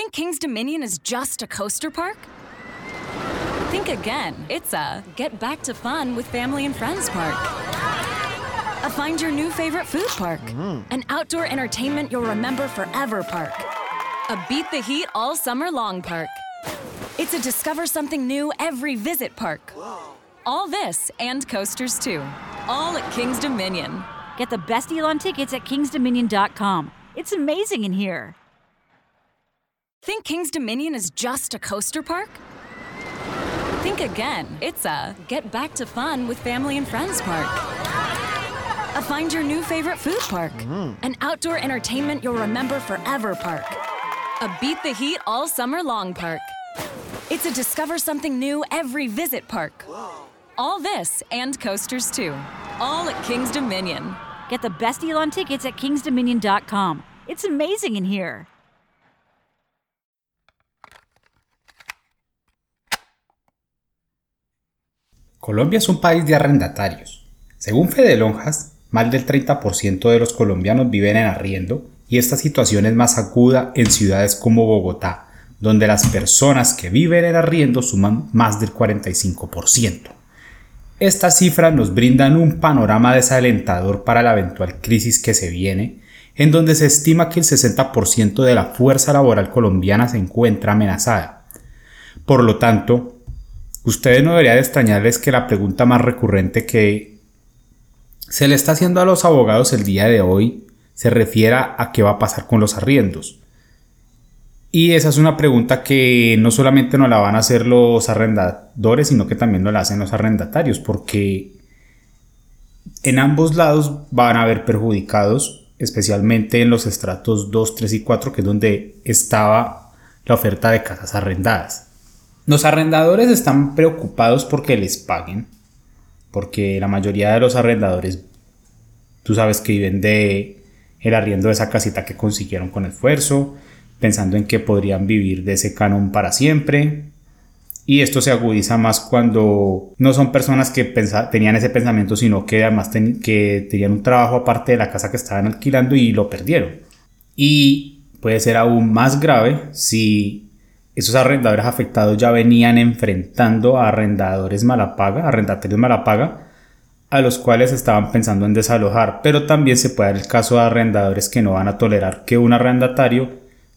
Think King's Dominion is just a coaster park? Think again. It's a get back to fun with family and friends park. A find your new favorite food park. Mm-hmm. An outdoor entertainment you'll remember forever park. A beat the heat all summer long park. It's a discover something new every visit park. All this and coasters too. All at King's Dominion. Get the best deal on tickets at kingsdominion.com. It's amazing in here. Think King's Dominion is just a coaster park? Think again. It's a get back to fun with family and friends park. A find your new favorite food park. Mm-hmm. An outdoor entertainment you'll remember forever park. A beat the heat all summer long park. It's a discover something new every visit park. All this and coasters too. All at King's Dominion. Get the best deal on tickets at kingsdominion.com. It's amazing in here. Colombia es un país de arrendatarios. Según Fede Lonjas, más del 30% de los colombianos viven en arriendo y esta situación es más aguda en ciudades como Bogotá, donde las personas que viven en arriendo suman más del 45%. Estas cifras nos brindan un panorama desalentador para la eventual crisis que se viene, en donde se estima que el 60% de la fuerza laboral colombiana se encuentra amenazada. Por lo tanto, ustedes no deberían de extrañarles que la pregunta más recurrente que se le está haciendo a los abogados el día de hoy se refiera a qué va a pasar con los arriendos. Y esa es una pregunta que no solamente nos la van a hacer los arrendadores, sino que también nos la hacen los arrendatarios, porque en ambos lados van a haber perjudicados, especialmente en los estratos 2, 3 y 4, que es donde estaba la oferta de casas arrendadas. Los arrendadores están preocupados porque les paguen, porque la mayoría de los arrendadores, tú sabes que viven de el arriendo de esa casita que consiguieron con esfuerzo, pensando en que podrían vivir de ese canon para siempre. Y esto se agudiza más cuando no son personas que tenían ese pensamiento, sino que además que tenían un trabajo aparte de la casa que estaban alquilando y lo perdieron. Y puede ser aún más grave si esos arrendadores afectados ya venían enfrentando a arrendadores malapaga, arrendatarios malapaga, a los cuales estaban pensando en desalojar. Pero también se puede dar el caso de arrendadores que no van a tolerar que un arrendatario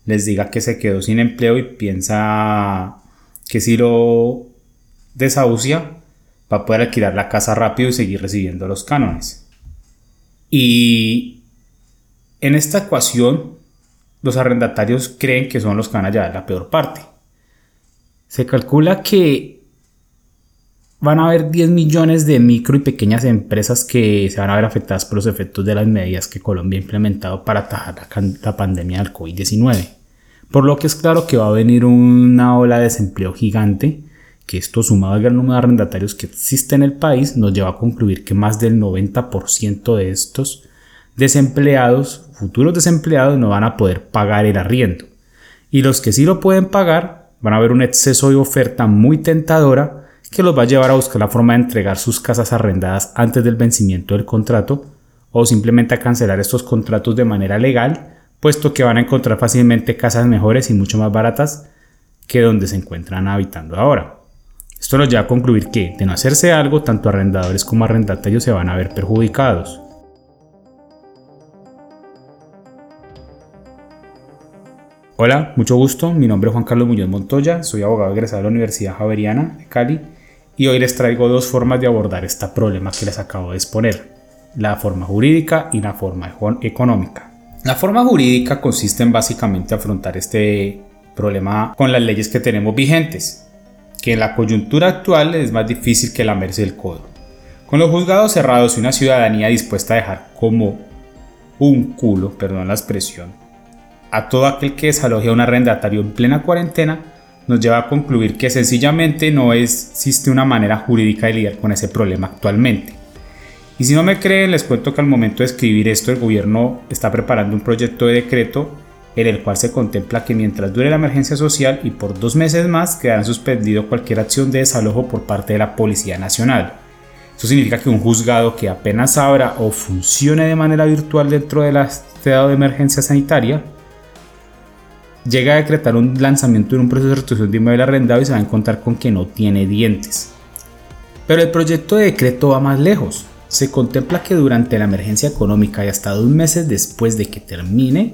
les diga que se quedó sin empleo y piensa que si lo desahucia va a poder alquilar la casa rápido y seguir recibiendo los cánones. Y en esta ecuación los arrendatarios creen que son los que van a llevar la peor parte. Se calcula que van a haber 10 millones de micro y pequeñas empresas que se van a ver afectadas por los efectos de las medidas que Colombia ha implementado para atajar la, pandemia del COVID-19. Por lo que es claro que va a venir una ola de desempleo gigante, que esto sumado al gran número de arrendatarios que existe en el país nos lleva a concluir que más del 90% de estos desempleados, futuros desempleados, no van a poder pagar el arriendo. Y los que sí lo pueden pagar, van a ver un exceso de oferta muy tentadora que los va a llevar a buscar la forma de entregar sus casas arrendadas antes del vencimiento del contrato o simplemente a cancelar estos contratos de manera legal, puesto que van a encontrar fácilmente casas mejores y mucho más baratas que donde se encuentran habitando ahora. Esto nos lleva a concluir que, de no hacerse algo, tanto arrendadores como arrendatarios se van a ver perjudicados. Hola, mucho gusto. Mi nombre es Juan Carlos Muñoz Montoya, soy abogado egresado de la Universidad Javeriana de Cali y hoy les traigo dos formas de abordar este problema que les acabo de exponer, la forma jurídica y la forma económica. La forma jurídica consiste en básicamente afrontar este problema con las leyes que tenemos vigentes, que en la coyuntura actual es más difícil que la merced del codo. Con los juzgados cerrados y una ciudadanía dispuesta a dejar como un culo, perdón la expresión, a todo aquel que desaloje a un arrendatario en plena cuarentena, nos lleva a concluir que sencillamente no existe una manera jurídica de lidiar con ese problema actualmente. Y si no me creen, les cuento que al momento de escribir esto el gobierno está preparando un proyecto de decreto en el cual se contempla que mientras dure la emergencia social y por dos meses más quedará suspendido cualquier acción de desalojo por parte de la Policía Nacional. Eso significa que un juzgado que apenas abra o funcione de manera virtual dentro del estado de emergencia sanitaria llega a decretar un lanzamiento en un proceso de restitución de inmueble arrendado y se va a encontrar con que no tiene dientes. Pero el proyecto de decreto va más lejos. Se contempla que durante la emergencia económica y hasta dos meses después de que termine,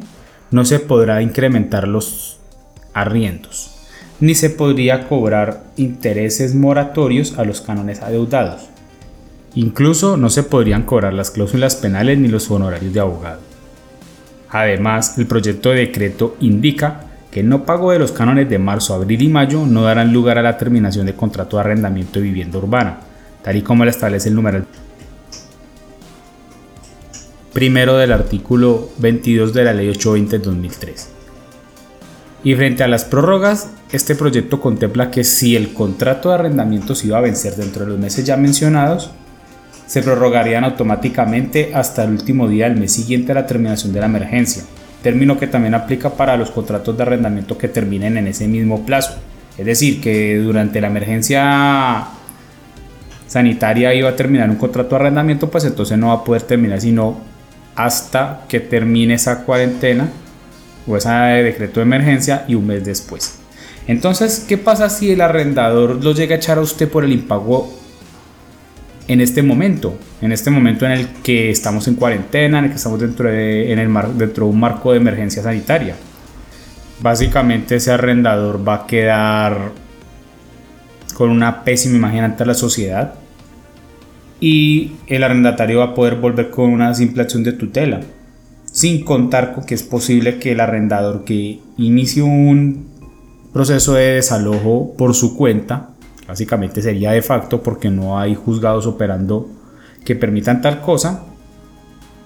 no se podrá incrementar los arriendos, ni se podría cobrar intereses moratorios a los cánones adeudados. Incluso no se podrían cobrar las cláusulas penales ni los honorarios de abogado. Además, el proyecto de decreto indica que el no pago de los cánones de marzo, abril y mayo no darán lugar a la terminación de contrato de arrendamiento de vivienda urbana, tal y como lo establece el numeral primero del artículo 22 de la Ley 820-2003. Y frente a las prórrogas, este proyecto contempla que si el contrato de arrendamiento se iba a vencer dentro de los meses ya mencionados, se prorrogarían automáticamente hasta el último día del mes siguiente a la terminación de la emergencia, término que también aplica para los contratos de arrendamiento que terminen en ese mismo plazo. Es decir, que durante la emergencia sanitaria iba a terminar un contrato de arrendamiento, pues entonces no va a poder terminar sino hasta que termine esa cuarentena o ese decreto de emergencia y un mes después. Entonces, ¿qué pasa si el arrendador lo llega a echar a usted por el impago en este momento, en este momento en el que estamos en cuarentena, en el que estamos dentro de, en el dentro de un marco de emergencia sanitaria. Básicamente ese arrendador va a quedar con una pésima imagen ante la sociedad y el arrendatario va a poder volver con una simple acción de tutela, sin contar con que es posible que el arrendador que inicie un proceso de desalojo por su cuenta Básicamente sería de facto porque no hay juzgados operando que permitan tal cosa.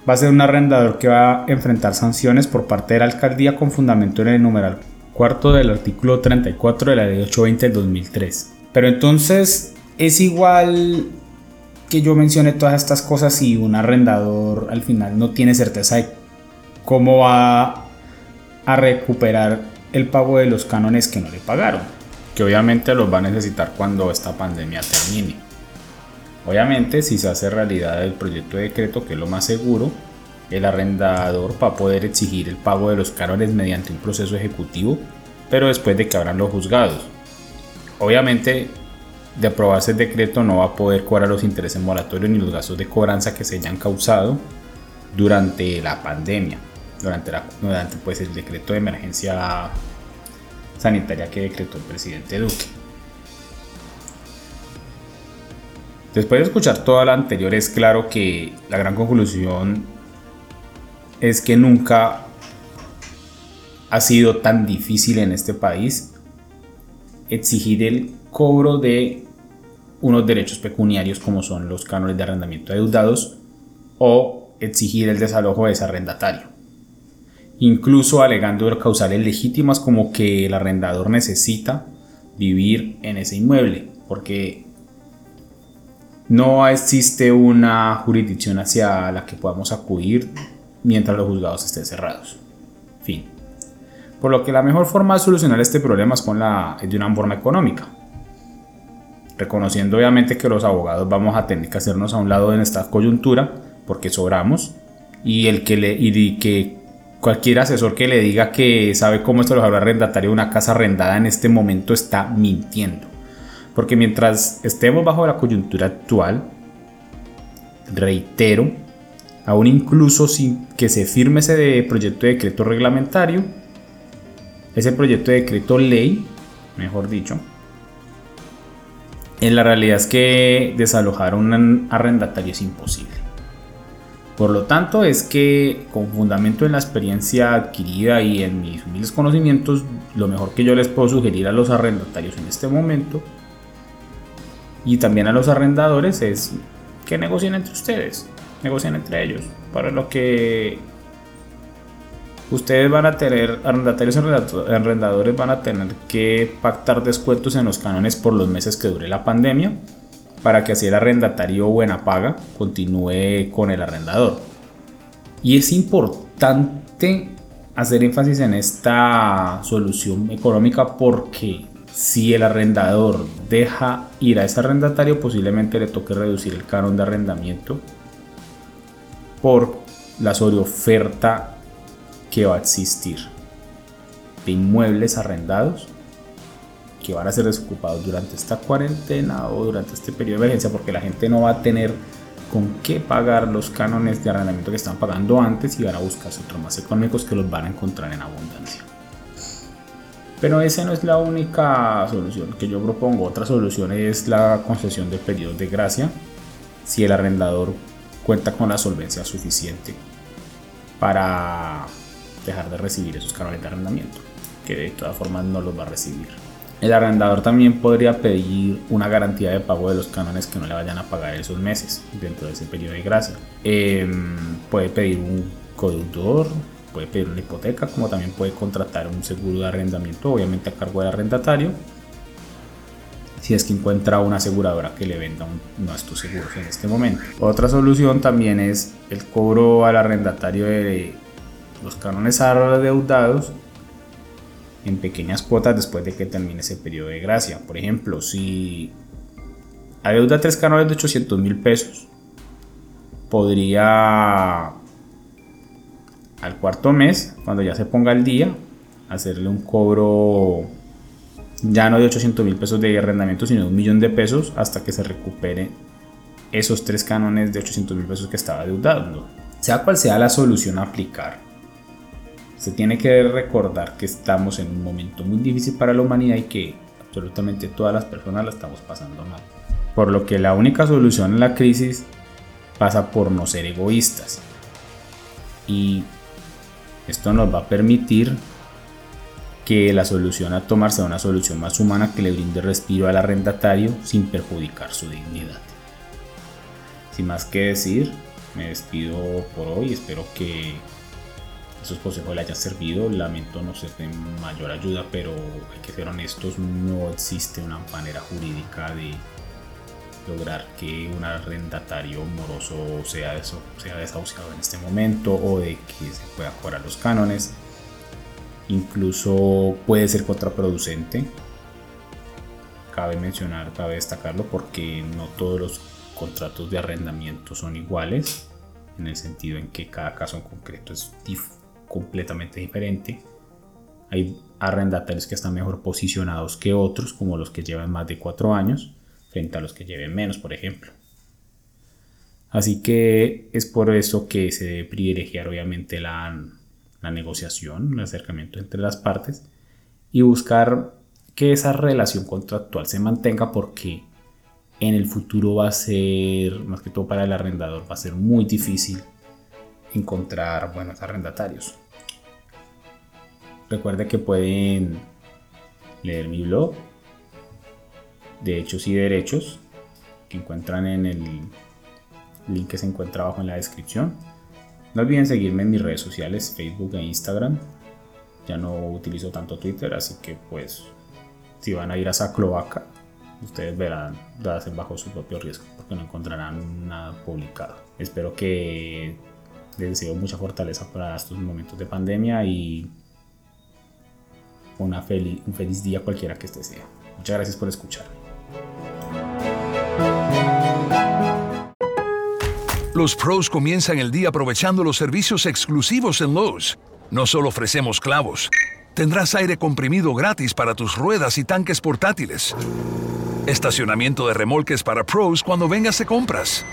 Va a ser un arrendador que va a enfrentar sanciones por parte de la alcaldía con fundamento en el numeral cuarto del artículo 34 de la ley 820 del 2003. Pero entonces es igual que yo mencione todas estas cosas si un arrendador al final no tiene certeza de cómo va a recuperar el pago de los cánones que no le pagaron que obviamente los va a necesitar cuando esta pandemia termine. Obviamente, si se hace realidad el proyecto de decreto, que es lo más seguro, el arrendador va a poder exigir el pago de los cánones mediante un proceso ejecutivo, pero después de que abran los juzgados. Obviamente, de aprobarse el decreto no va a poder cobrar los intereses moratorios ni los gastos de cobranza que se hayan causado durante la pandemia, durante, durante pues, el decreto de emergencia sanitaria que decretó el presidente Duque. Después de escuchar todo lo anterior es claro que la gran conclusión es que nunca ha sido tan difícil en este país exigir el cobro de unos derechos pecuniarios como son los cánones de arrendamiento adeudados o exigir el desalojo de ese arrendatario incluso alegando causales legítimas como que el arrendador necesita vivir en ese inmueble, porque no existe una jurisdicción hacia la que podamos acudir mientras los juzgados estén cerrados. Fin. Por lo que la mejor forma de solucionar este problema es, con la, de una forma económica. Reconociendo obviamente que los abogados vamos a tener que hacernos a un lado en esta coyuntura porque sobramos y el que, le, y que Cualquier asesor que le diga que sabe cómo esto lo habla arrendatario de una casa arrendada en este momento está mintiendo. Porque mientras estemos bajo la coyuntura actual, reitero, aún incluso sin que se firme ese proyecto de decreto reglamentario, ese proyecto de decreto ley, mejor dicho, en la realidad es que desalojar a un arrendatario es imposible. Por lo tanto, es que con fundamento en la experiencia adquirida y en mis humildes conocimientos, lo mejor que yo les puedo sugerir a los arrendatarios en este momento y también a los arrendadores es que negocien entre ustedes, negocien entre ellos, para lo que ustedes van a tener, arrendatarios y arrendadores van a tener que pactar descuentos en los cánones por los meses que dure la pandemia para que así el arrendatario buena paga continúe con el arrendador. Y es importante hacer énfasis en esta solución económica porque si el arrendador deja ir a ese arrendatario posiblemente le toque reducir el canon de arrendamiento por la sobreoferta que va a existir. de inmuebles arrendados que van a ser desocupados durante esta cuarentena o durante este periodo de emergencia porque la gente no va a tener con qué pagar los cánones de arrendamiento que están pagando antes y van a buscarse otros más económicos que los van a encontrar en abundancia. Pero esa no es la única solución que yo propongo. Otra solución es la concesión de periodos de gracia si el arrendador cuenta con la solvencia suficiente para dejar de recibir esos cánones de arrendamiento, que de todas formas no los va a recibir. El arrendador también podría pedir una garantía de pago de los cánones que no le vayan a pagar esos meses dentro de ese periodo de gracia. Em, puede pedir un codeudor, puede pedir una hipoteca, como también puede contratar un seguro de arrendamiento, obviamente a cargo del arrendatario. Si es que encuentra una aseguradora que le venda un, estos seguros en este momento. Otra solución también es el cobro al arrendatario de los cánones adeudados en pequeñas cuotas después de que termine ese periodo de gracia. Por ejemplo, si adeuda tres canales de 800 mil pesos, podría al cuarto mes, cuando ya se ponga al día, hacerle un cobro ya no de 800 mil pesos de arrendamiento, sino de un millón de pesos hasta que se recupere esos tres cánones de 800 mil pesos que estaba adeudando. Sea cual sea la solución a aplicar, se tiene que recordar que estamos en un momento muy difícil para la humanidad y que absolutamente todas las personas la estamos pasando mal. Por lo que la única solución a la crisis pasa por no ser egoístas. Y esto nos va a permitir que la solución a tomar sea una solución más humana que le brinde respiro al arrendatario sin perjudicar su dignidad. Sin más que decir, me despido por hoy. Espero que esos consejos le hayan servido. Lamento no ser de mayor ayuda, pero hay que ser honestos, no existe una manera jurídica de lograr que un arrendatario moroso sea, sea desahuciado en este momento o de que se pueda cobrar los cánones. Incluso puede ser contraproducente. Cabe mencionar, cabe destacarlo porque no todos los contratos de arrendamiento son iguales, en el sentido en que cada caso en concreto es completamente diferente. Hay arrendatarios que están mejor posicionados que otros, como los que llevan más de cuatro años, frente a los que lleven menos, por ejemplo. Así que es por eso que se debe privilegiar obviamente la, la negociación, el acercamiento entre las partes y buscar que esa relación contractual se mantenga porque en el futuro va a ser, más que todo para el arrendador, va a ser muy difícil encontrar buenos arrendatarios. Recuerden que pueden leer mi blog de hechos y derechos que encuentran en el link que se encuentra abajo en la descripción. No olviden seguirme en mis redes sociales, Facebook e Instagram. Ya no utilizo tanto Twitter, así que pues si van a ir a esa ustedes verán, hacen bajo su propio riesgo, porque no encontrarán nada publicado. Espero que les deseo mucha fortaleza para estos momentos de pandemia y un feliz día cualquiera que este sea. Muchas gracias por escuchar. Los pros comienzan el día aprovechando los servicios exclusivos en Lowe's. No solo ofrecemos clavos, tendrás aire comprimido gratis para tus ruedas y tanques portátiles. Estacionamiento de remolques para pros cuando vengas de compras.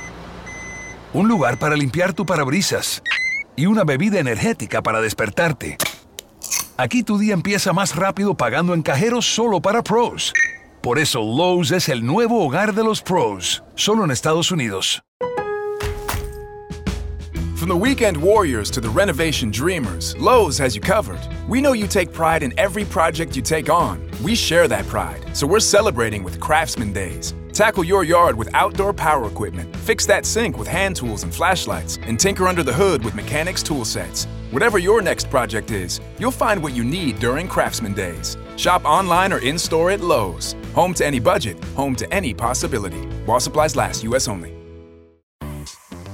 Un lugar para limpiar tu parabrisas. Y una bebida energética para despertarte. Aquí tu día empieza más rápido pagando en cajeros solo para pros. Por eso Lowe's es el nuevo hogar de los pros, solo en Estados Unidos. From the weekend warriors to the renovation dreamers, Lowe's has you covered. We know you take pride in every project you take on. We share that pride, so we're celebrating with Craftsman Days. Tackle your yard with outdoor power equipment, fix that sink with hand tools and flashlights, and tinker under the hood with mechanics tool sets. Whatever your next project is, you'll find what you need during Craftsman Days. Shop online or in store at Lowe's. Home to any budget, home to any possibility. While supplies last, U.S. only.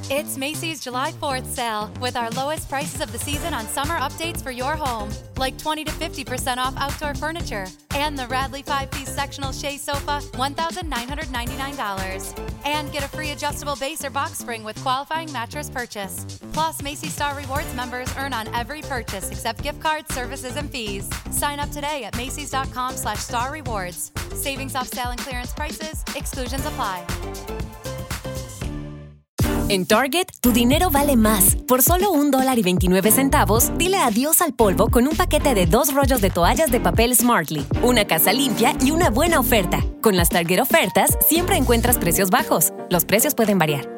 It's Macy's July 4th sale with our lowest prices of the season on summer updates for your home, like 20 to 50% off outdoor furniture and the Radley 5-piece sectional Shea sofa, $1,999. And get a free adjustable base or box spring with qualifying mattress purchase. Plus, Macy's Star Rewards members earn on every purchase except gift cards, services, and fees. Sign up today at macys.com slash star rewards. Savings off sale and clearance prices. Exclusions apply. En Target, tu dinero vale más. Por solo un dólar y 29 centavos, dile adiós al polvo con un paquete de dos rollos de toallas de papel Smartly, una casa limpia y una buena oferta. Con las Target ofertas, siempre encuentras precios bajos. Los precios pueden variar.